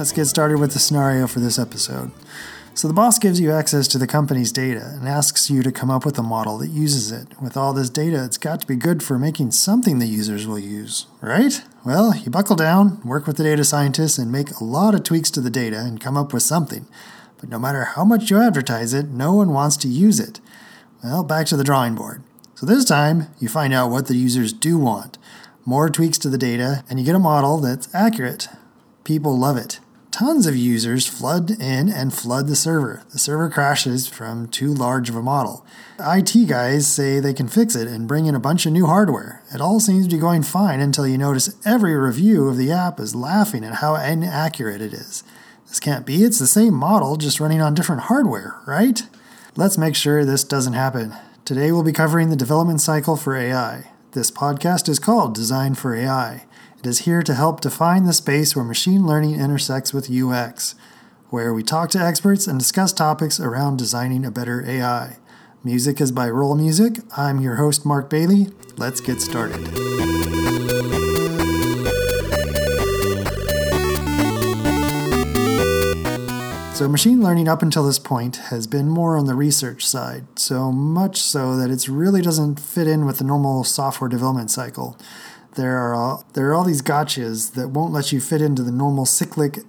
let's get started with the scenario for this episode. So, the boss gives you access to the company's data and asks you to come up with a model that uses it. With all this data, it's got to be good for making something the users will use, right? Well, you buckle down, work with the data scientists, and make a lot of tweaks to the data and come up with something. But no matter how much you advertise it, no one wants to use it. Well, back to the drawing board. So, this time, you find out what the users do want more tweaks to the data, and you get a model that's accurate. People love it tons of users flood in and flood the server. The server crashes from too large of a model. IT guys say they can fix it and bring in a bunch of new hardware. It all seems to be going fine until you notice every review of the app is laughing at how inaccurate it is. This can't be, it's the same model, just running on different hardware, right? Let's make sure this doesn't happen. Today we'll be covering the development cycle for AI. This podcast is called Design for AI. It is here to help define the space where machine learning intersects with UX, where we talk to experts and discuss topics around designing a better AI. Music is by Rolemusic. I'm your host, Mark Bailey. Let's get started. So, machine learning up until this point has been more on the research side, so much so that it really doesn't fit in with the normal software development cycle there are all, there are all these gotchas that won't let you fit into the normal cyclic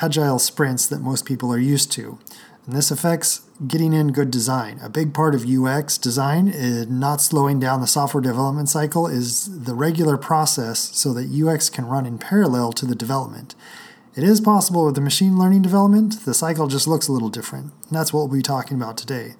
agile sprints that most people are used to. And this affects getting in good design. A big part of UX design is not slowing down the software development cycle is the regular process so that UX can run in parallel to the development. It is possible with the machine learning development, the cycle just looks a little different. And that's what we'll be talking about today.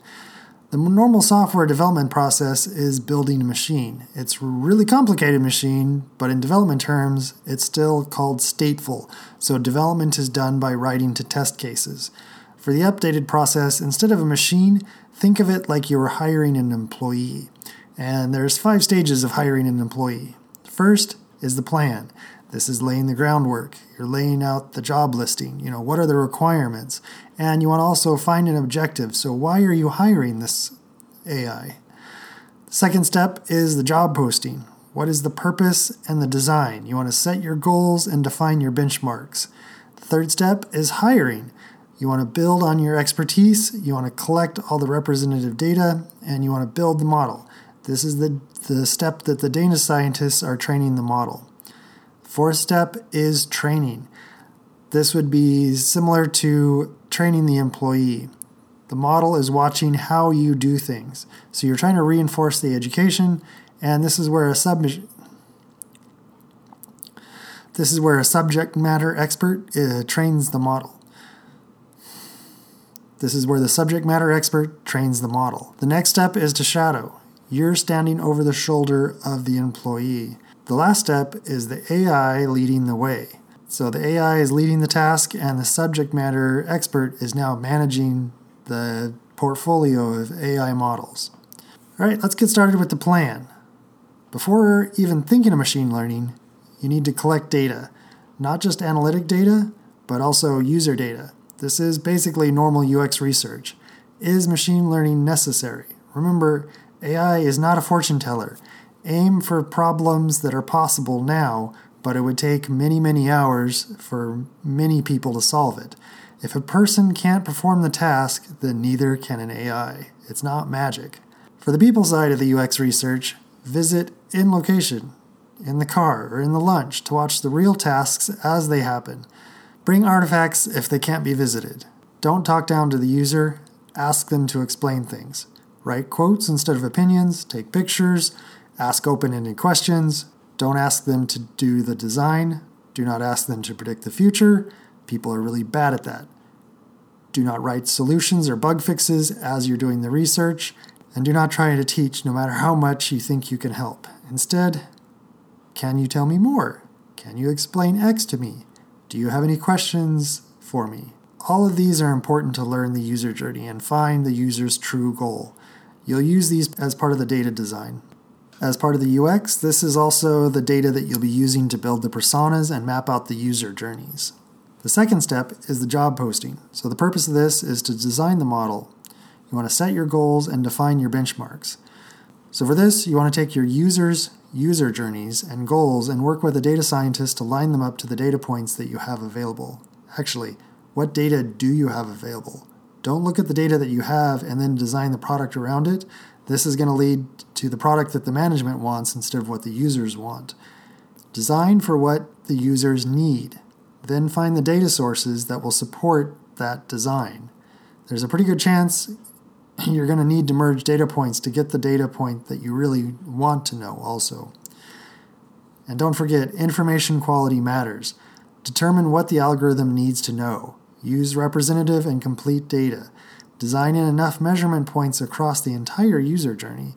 The normal software development process is building a machine. It's a really complicated machine, but in development terms, it's still called stateful. So development is done by writing to test cases. For the updated process, instead of a machine, think of it like you were hiring an employee. And there's five stages of hiring an employee. First is the plan. This is laying the groundwork. You're laying out the job listing. You know, what are the requirements? And you want to also find an objective. So, why are you hiring this AI? The second step is the job posting. What is the purpose and the design? You want to set your goals and define your benchmarks. Third step is hiring. You want to build on your expertise, you want to collect all the representative data, and you want to build the model. This is the, the step that the data scientists are training the model. Fourth step is training. This would be similar to training the employee. The model is watching how you do things. So you're trying to reinforce the education, and this is where a sub this is where a subject matter expert uh, trains the model. This is where the subject matter expert trains the model. The next step is to shadow. You're standing over the shoulder of the employee. The last step is the AI leading the way. So the AI is leading the task, and the subject matter expert is now managing the portfolio of AI models. All right, let's get started with the plan. Before even thinking of machine learning, you need to collect data, not just analytic data, but also user data. This is basically normal UX research. Is machine learning necessary? Remember, AI is not a fortune teller aim for problems that are possible now, but it would take many, many hours for many people to solve it. If a person can't perform the task, then neither can an AI. It's not magic. For the people side of the UX research, visit in location, in the car, or in the lunch to watch the real tasks as they happen. Bring artifacts if they can't be visited. Don't talk down to the user, ask them to explain things. Write quotes instead of opinions, take pictures, Ask open ended questions. Don't ask them to do the design. Do not ask them to predict the future. People are really bad at that. Do not write solutions or bug fixes as you're doing the research. And do not try to teach no matter how much you think you can help. Instead, can you tell me more? Can you explain X to me? Do you have any questions for me? All of these are important to learn the user journey and find the user's true goal. You'll use these as part of the data design. As part of the UX, this is also the data that you'll be using to build the personas and map out the user journeys. The second step is the job posting. So, the purpose of this is to design the model. You want to set your goals and define your benchmarks. So, for this, you want to take your users' user journeys and goals and work with a data scientist to line them up to the data points that you have available. Actually, what data do you have available? Don't look at the data that you have and then design the product around it. This is going to lead to the product that the management wants instead of what the users want. Design for what the users need. Then find the data sources that will support that design. There's a pretty good chance you're going to need to merge data points to get the data point that you really want to know, also. And don't forget, information quality matters. Determine what the algorithm needs to know. Use representative and complete data. Design in enough measurement points across the entire user journey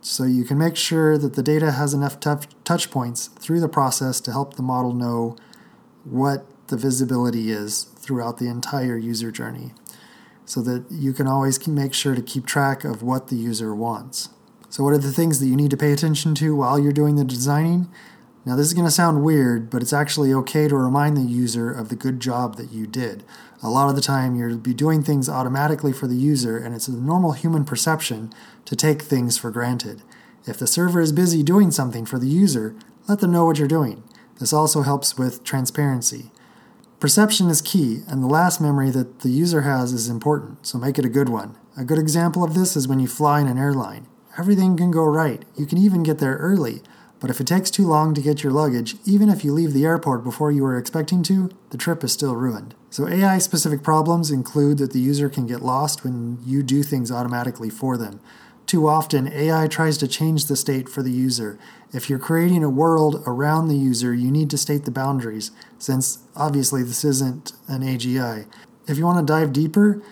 so you can make sure that the data has enough touch points through the process to help the model know what the visibility is throughout the entire user journey so that you can always make sure to keep track of what the user wants. So, what are the things that you need to pay attention to while you're doing the designing? Now, this is going to sound weird, but it's actually okay to remind the user of the good job that you did. A lot of the time, you'll be doing things automatically for the user, and it's a normal human perception to take things for granted. If the server is busy doing something for the user, let them know what you're doing. This also helps with transparency. Perception is key, and the last memory that the user has is important, so make it a good one. A good example of this is when you fly in an airline. Everything can go right, you can even get there early but if it takes too long to get your luggage, even if you leave the airport before you were expecting to, the trip is still ruined. So, AI specific problems include that the user can get lost when you do things automatically for them. Too often, AI tries to change the state for the user. If you're creating a world around the user, you need to state the boundaries, since obviously this isn't an AGI. If you want to dive deeper,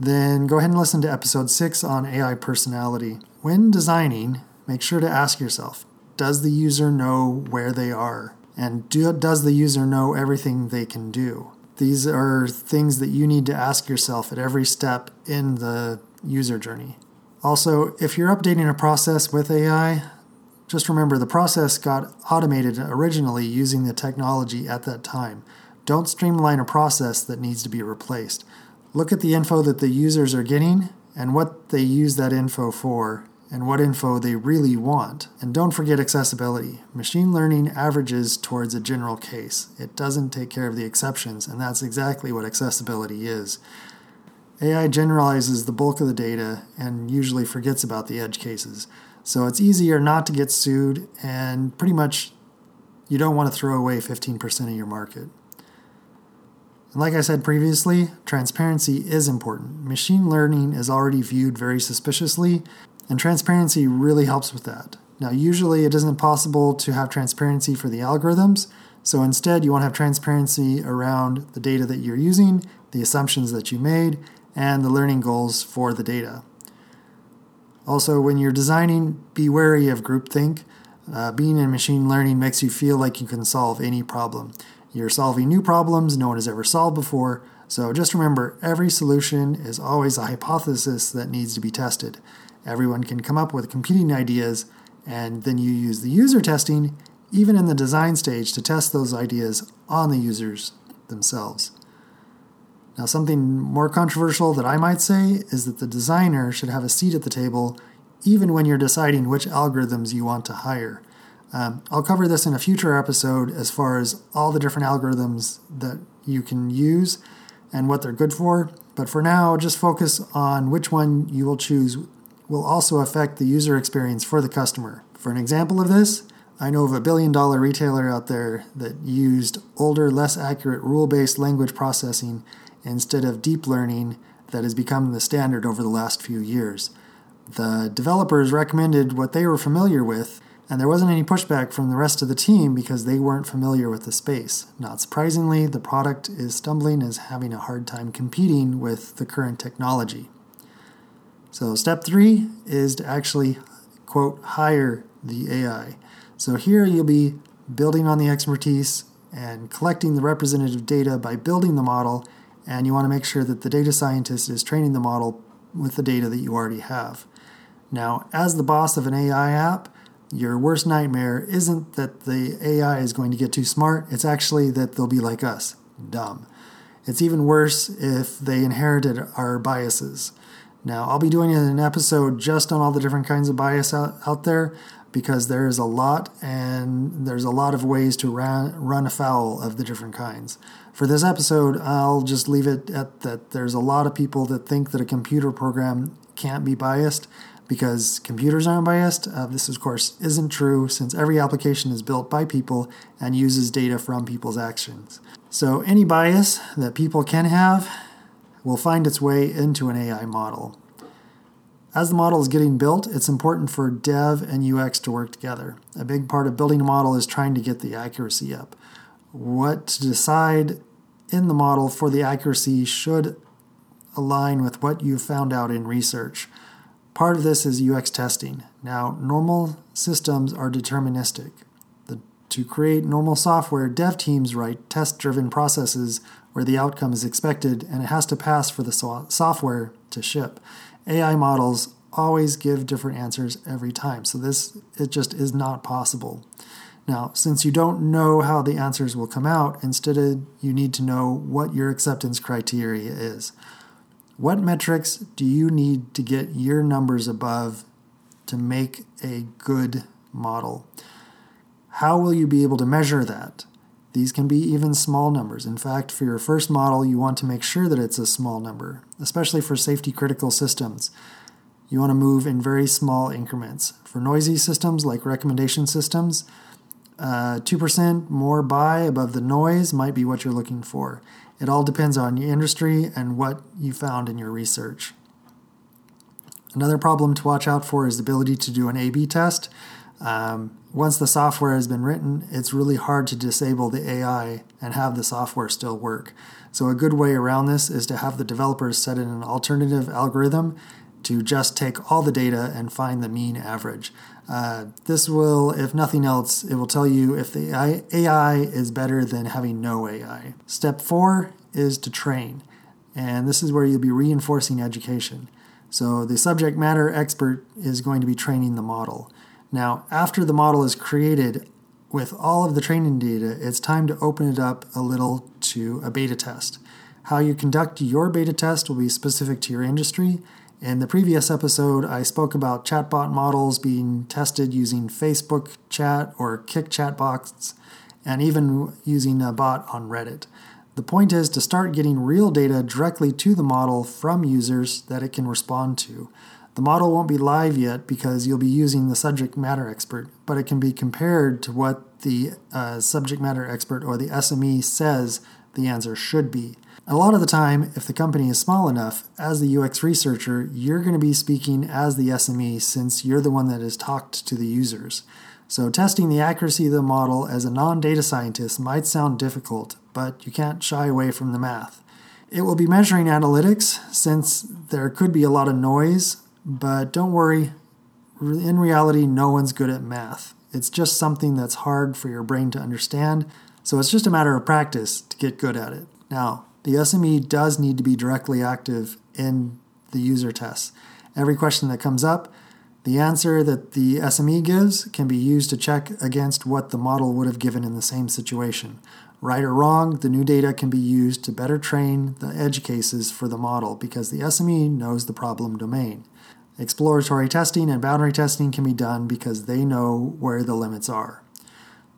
then go ahead and listen to episode 6 on AI personality. When designing, make sure to ask yourself does the user know where they are? And do, does the user know everything they can do? These are things that you need to ask yourself at every step in the user journey. Also, if you're updating a process with AI, just remember the process got automated originally using the technology at that time. Don't streamline a process that needs to be replaced. Look at the info that the users are getting and what they use that info for and what info they really want. And don't forget accessibility. Machine learning averages towards a general case, it doesn't take care of the exceptions, and that's exactly what accessibility is. AI generalizes the bulk of the data and usually forgets about the edge cases. So it's easier not to get sued, and pretty much you don't want to throw away 15% of your market. And like I said previously, transparency is important. Machine learning is already viewed very suspiciously, and transparency really helps with that. Now, usually it isn't possible to have transparency for the algorithms, so instead you want to have transparency around the data that you're using, the assumptions that you made, and the learning goals for the data. Also, when you're designing, be wary of groupthink. Uh, being in machine learning makes you feel like you can solve any problem. You're solving new problems no one has ever solved before, so just remember every solution is always a hypothesis that needs to be tested. Everyone can come up with competing ideas, and then you use the user testing, even in the design stage, to test those ideas on the users themselves. Now, something more controversial that I might say is that the designer should have a seat at the table even when you're deciding which algorithms you want to hire. Um, I'll cover this in a future episode as far as all the different algorithms that you can use and what they're good for. But for now, just focus on which one you will choose will also affect the user experience for the customer. For an example of this, I know of a billion dollar retailer out there that used older, less accurate rule based language processing instead of deep learning that has become the standard over the last few years. The developers recommended what they were familiar with, and there wasn't any pushback from the rest of the team because they weren't familiar with the space. Not surprisingly, the product is stumbling as having a hard time competing with the current technology. So step three is to actually, quote, hire the AI. So here you'll be building on the expertise and collecting the representative data by building the model, and you want to make sure that the data scientist is training the model with the data that you already have. Now, as the boss of an AI app, your worst nightmare isn't that the AI is going to get too smart, it's actually that they'll be like us, dumb. It's even worse if they inherited our biases. Now, I'll be doing an episode just on all the different kinds of bias out, out there because there is a lot and there's a lot of ways to run, run afoul of the different kinds. For this episode, I'll just leave it at that there's a lot of people that think that a computer program can't be biased because computers aren't biased. Uh, this, of course, isn't true since every application is built by people and uses data from people's actions. So, any bias that people can have will find its way into an AI model. As the model is getting built, it's important for dev and UX to work together. A big part of building a model is trying to get the accuracy up. What to decide in the model for the accuracy should align with what you've found out in research. Part of this is UX testing. Now, normal systems are deterministic. The, to create normal software, dev teams write test driven processes where the outcome is expected and it has to pass for the so- software to ship. AI models always give different answers every time, so this it just is not possible. Now, since you don't know how the answers will come out, instead you need to know what your acceptance criteria is. What metrics do you need to get your numbers above to make a good model? How will you be able to measure that? These can be even small numbers. In fact, for your first model, you want to make sure that it's a small number, especially for safety critical systems. You want to move in very small increments. For noisy systems like recommendation systems, uh, 2% more buy above the noise might be what you're looking for. It all depends on your industry and what you found in your research. Another problem to watch out for is the ability to do an A B test. Um, once the software has been written, it's really hard to disable the AI and have the software still work. So, a good way around this is to have the developers set in an alternative algorithm to just take all the data and find the mean average. Uh, this will, if nothing else, it will tell you if the AI is better than having no AI. Step four is to train, and this is where you'll be reinforcing education. So the subject matter expert is going to be training the model. Now, after the model is created with all of the training data, it's time to open it up a little to a beta test. How you conduct your beta test will be specific to your industry in the previous episode, I spoke about chatbot models being tested using Facebook chat or Kik chatbots, and even using a bot on Reddit. The point is to start getting real data directly to the model from users that it can respond to. The model won't be live yet because you'll be using the subject matter expert, but it can be compared to what the uh, subject matter expert or the SME says the answer should be. A lot of the time, if the company is small enough, as the UX researcher, you're going to be speaking as the SME since you're the one that has talked to the users. So, testing the accuracy of the model as a non data scientist might sound difficult, but you can't shy away from the math. It will be measuring analytics since there could be a lot of noise, but don't worry, in reality, no one's good at math. It's just something that's hard for your brain to understand, so it's just a matter of practice to get good at it. Now, the SME does need to be directly active in the user tests. Every question that comes up, the answer that the SME gives can be used to check against what the model would have given in the same situation. Right or wrong, the new data can be used to better train the edge cases for the model because the SME knows the problem domain. Exploratory testing and boundary testing can be done because they know where the limits are.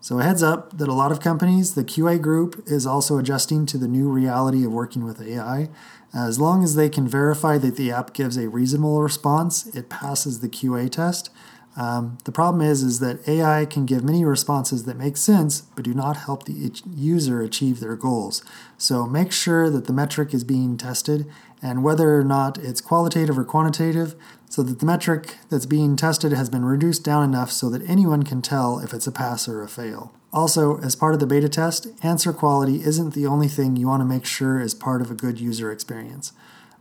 So, a heads up that a lot of companies, the QA group is also adjusting to the new reality of working with AI. As long as they can verify that the app gives a reasonable response, it passes the QA test. Um, the problem is, is that AI can give many responses that make sense but do not help the user achieve their goals. So make sure that the metric is being tested and whether or not it's qualitative or quantitative, so that the metric that's being tested has been reduced down enough so that anyone can tell if it's a pass or a fail. Also, as part of the beta test, answer quality isn't the only thing you want to make sure is part of a good user experience.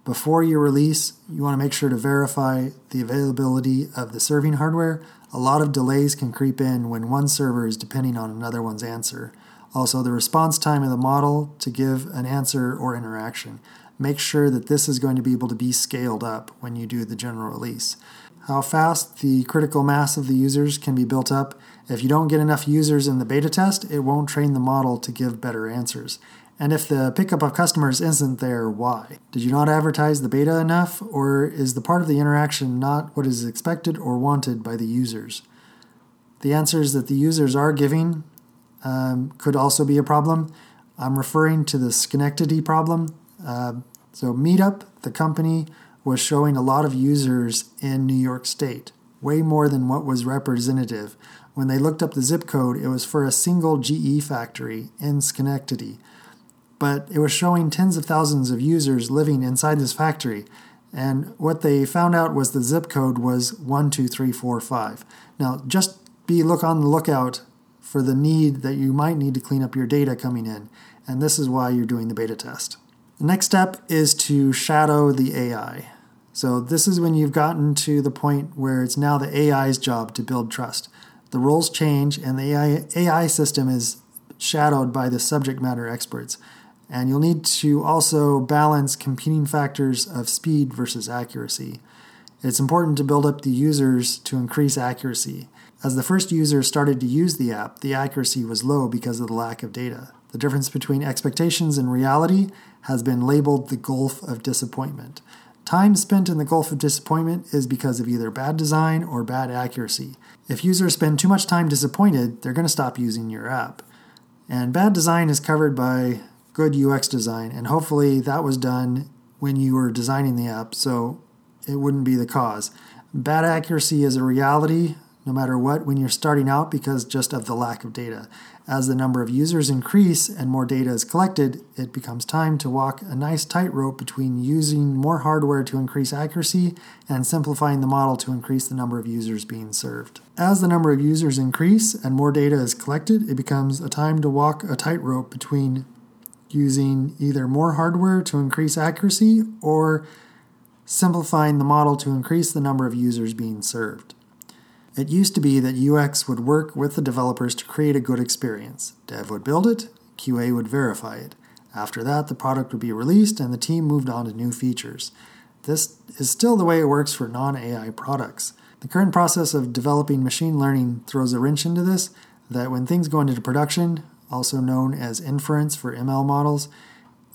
Before you release, you want to make sure to verify the availability of the serving hardware. A lot of delays can creep in when one server is depending on another one's answer. Also, the response time of the model to give an answer or interaction. Make sure that this is going to be able to be scaled up when you do the general release. How fast the critical mass of the users can be built up. If you don't get enough users in the beta test, it won't train the model to give better answers. And if the pickup of customers isn't there, why? Did you not advertise the beta enough, or is the part of the interaction not what is expected or wanted by the users? The answers that the users are giving um, could also be a problem. I'm referring to the Schenectady problem. Uh, so, Meetup, the company, was showing a lot of users in New York State, way more than what was representative. When they looked up the zip code, it was for a single GE factory in Schenectady. But it was showing tens of thousands of users living inside this factory. And what they found out was the zip code was 12345. Now, just be look on the lookout for the need that you might need to clean up your data coming in. And this is why you're doing the beta test. The next step is to shadow the AI. So, this is when you've gotten to the point where it's now the AI's job to build trust. The roles change, and the AI, AI system is shadowed by the subject matter experts. And you'll need to also balance competing factors of speed versus accuracy. It's important to build up the users to increase accuracy. As the first users started to use the app, the accuracy was low because of the lack of data. The difference between expectations and reality has been labeled the gulf of disappointment. Time spent in the gulf of disappointment is because of either bad design or bad accuracy. If users spend too much time disappointed, they're going to stop using your app. And bad design is covered by good UX design, and hopefully that was done when you were designing the app, so it wouldn't be the cause. Bad accuracy is a reality no matter what when you're starting out because just of the lack of data. As the number of users increase and more data is collected, it becomes time to walk a nice tightrope between using more hardware to increase accuracy and simplifying the model to increase the number of users being served. As the number of users increase and more data is collected, it becomes a time to walk a tightrope between using either more hardware to increase accuracy or simplifying the model to increase the number of users being served. It used to be that UX would work with the developers to create a good experience. Dev would build it, QA would verify it. After that, the product would be released and the team moved on to new features. This is still the way it works for non AI products. The current process of developing machine learning throws a wrench into this that when things go into production, also known as inference for ML models,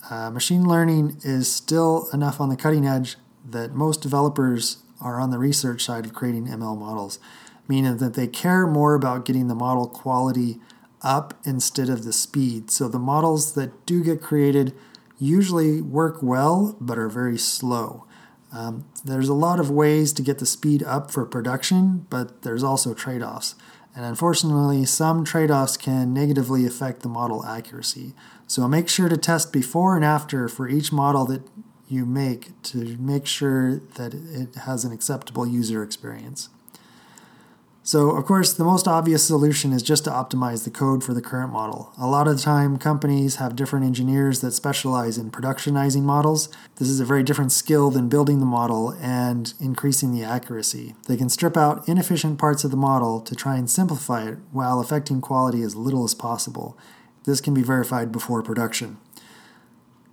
uh, machine learning is still enough on the cutting edge that most developers are on the research side of creating ML models meaning that they care more about getting the model quality up instead of the speed. So the models that do get created usually work well but are very slow. Um, there's a lot of ways to get the speed up for production, but there's also trade offs. And unfortunately, some trade offs can negatively affect the model accuracy. So make sure to test before and after for each model that you make to make sure that it has an acceptable user experience. So, of course, the most obvious solution is just to optimize the code for the current model. A lot of the time, companies have different engineers that specialize in productionizing models. This is a very different skill than building the model and increasing the accuracy. They can strip out inefficient parts of the model to try and simplify it while affecting quality as little as possible. This can be verified before production.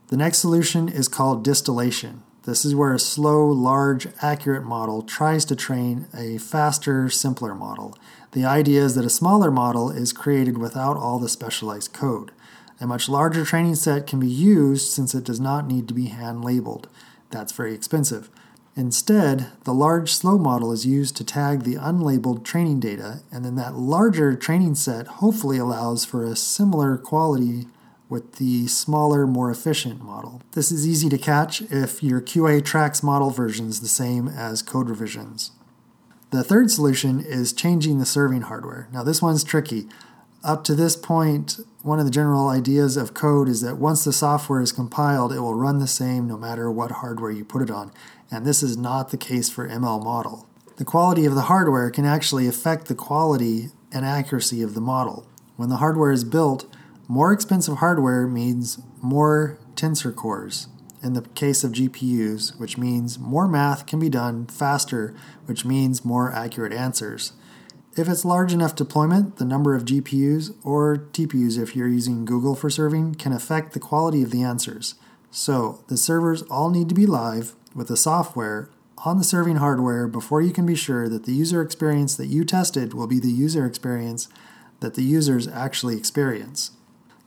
The next solution is called distillation. This is where a slow, large, accurate model tries to train a faster, simpler model. The idea is that a smaller model is created without all the specialized code. A much larger training set can be used since it does not need to be hand labeled. That's very expensive. Instead, the large slow model is used to tag the unlabeled training data, and then that larger training set hopefully allows for a similar quality with the smaller, more efficient model. This is easy to catch if your QA tracks model versions the same as code revisions. The third solution is changing the serving hardware. Now, this one's tricky. Up to this point, one of the general ideas of code is that once the software is compiled, it will run the same no matter what hardware you put it on. And this is not the case for ML model. The quality of the hardware can actually affect the quality and accuracy of the model. When the hardware is built, more expensive hardware means more tensor cores in the case of GPUs, which means more math can be done faster, which means more accurate answers. If it's large enough deployment, the number of GPUs or TPUs, if you're using Google for serving, can affect the quality of the answers. So, the servers all need to be live with the software on the serving hardware before you can be sure that the user experience that you tested will be the user experience that the users actually experience.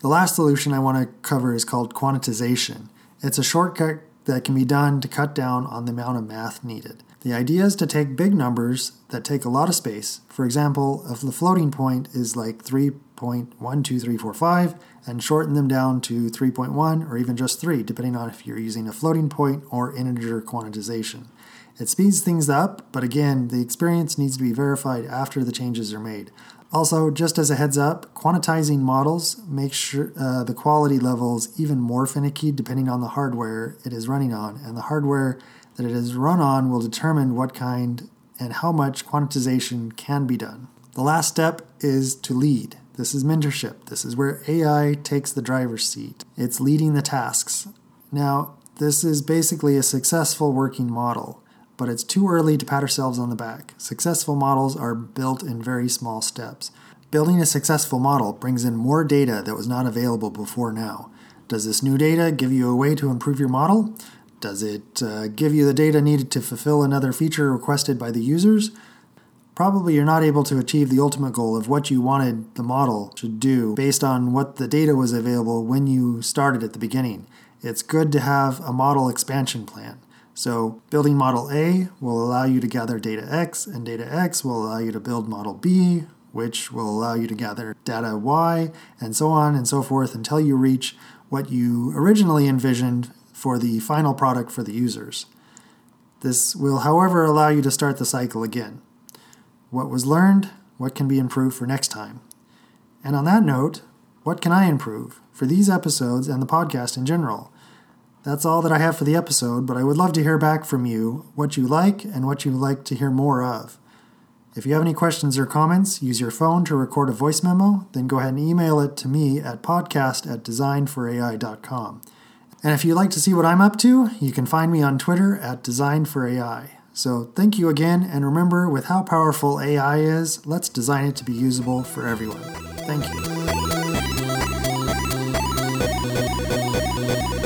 The last solution I want to cover is called quantization. It's a shortcut that can be done to cut down on the amount of math needed. The idea is to take big numbers that take a lot of space. For example, if the floating point is like 3.12345 and shorten them down to 3.1 or even just 3, depending on if you're using a floating point or integer quantization. It speeds things up, but again, the experience needs to be verified after the changes are made. Also, just as a heads up, quantizing models makes sure uh, the quality levels even more finicky depending on the hardware it is running on, and the hardware that it is run on will determine what kind and how much quantization can be done. The last step is to lead. This is mentorship. This is where AI takes the driver's seat. It's leading the tasks. Now, this is basically a successful working model but it's too early to pat ourselves on the back. Successful models are built in very small steps. Building a successful model brings in more data that was not available before now. Does this new data give you a way to improve your model? Does it uh, give you the data needed to fulfill another feature requested by the users? Probably you're not able to achieve the ultimate goal of what you wanted the model to do based on what the data was available when you started at the beginning. It's good to have a model expansion plan. So building model A will allow you to gather data X, and data X will allow you to build model B, which will allow you to gather data Y, and so on and so forth until you reach what you originally envisioned for the final product for the users. This will, however, allow you to start the cycle again. What was learned, what can be improved for next time? And on that note, what can I improve for these episodes and the podcast in general? That's all that I have for the episode, but I would love to hear back from you what you like and what you like to hear more of. If you have any questions or comments, use your phone to record a voice memo, then go ahead and email it to me at podcast at designforai.com. And if you'd like to see what I'm up to, you can find me on Twitter at designforai. So thank you again, and remember, with how powerful AI is, let's design it to be usable for everyone. Thank you.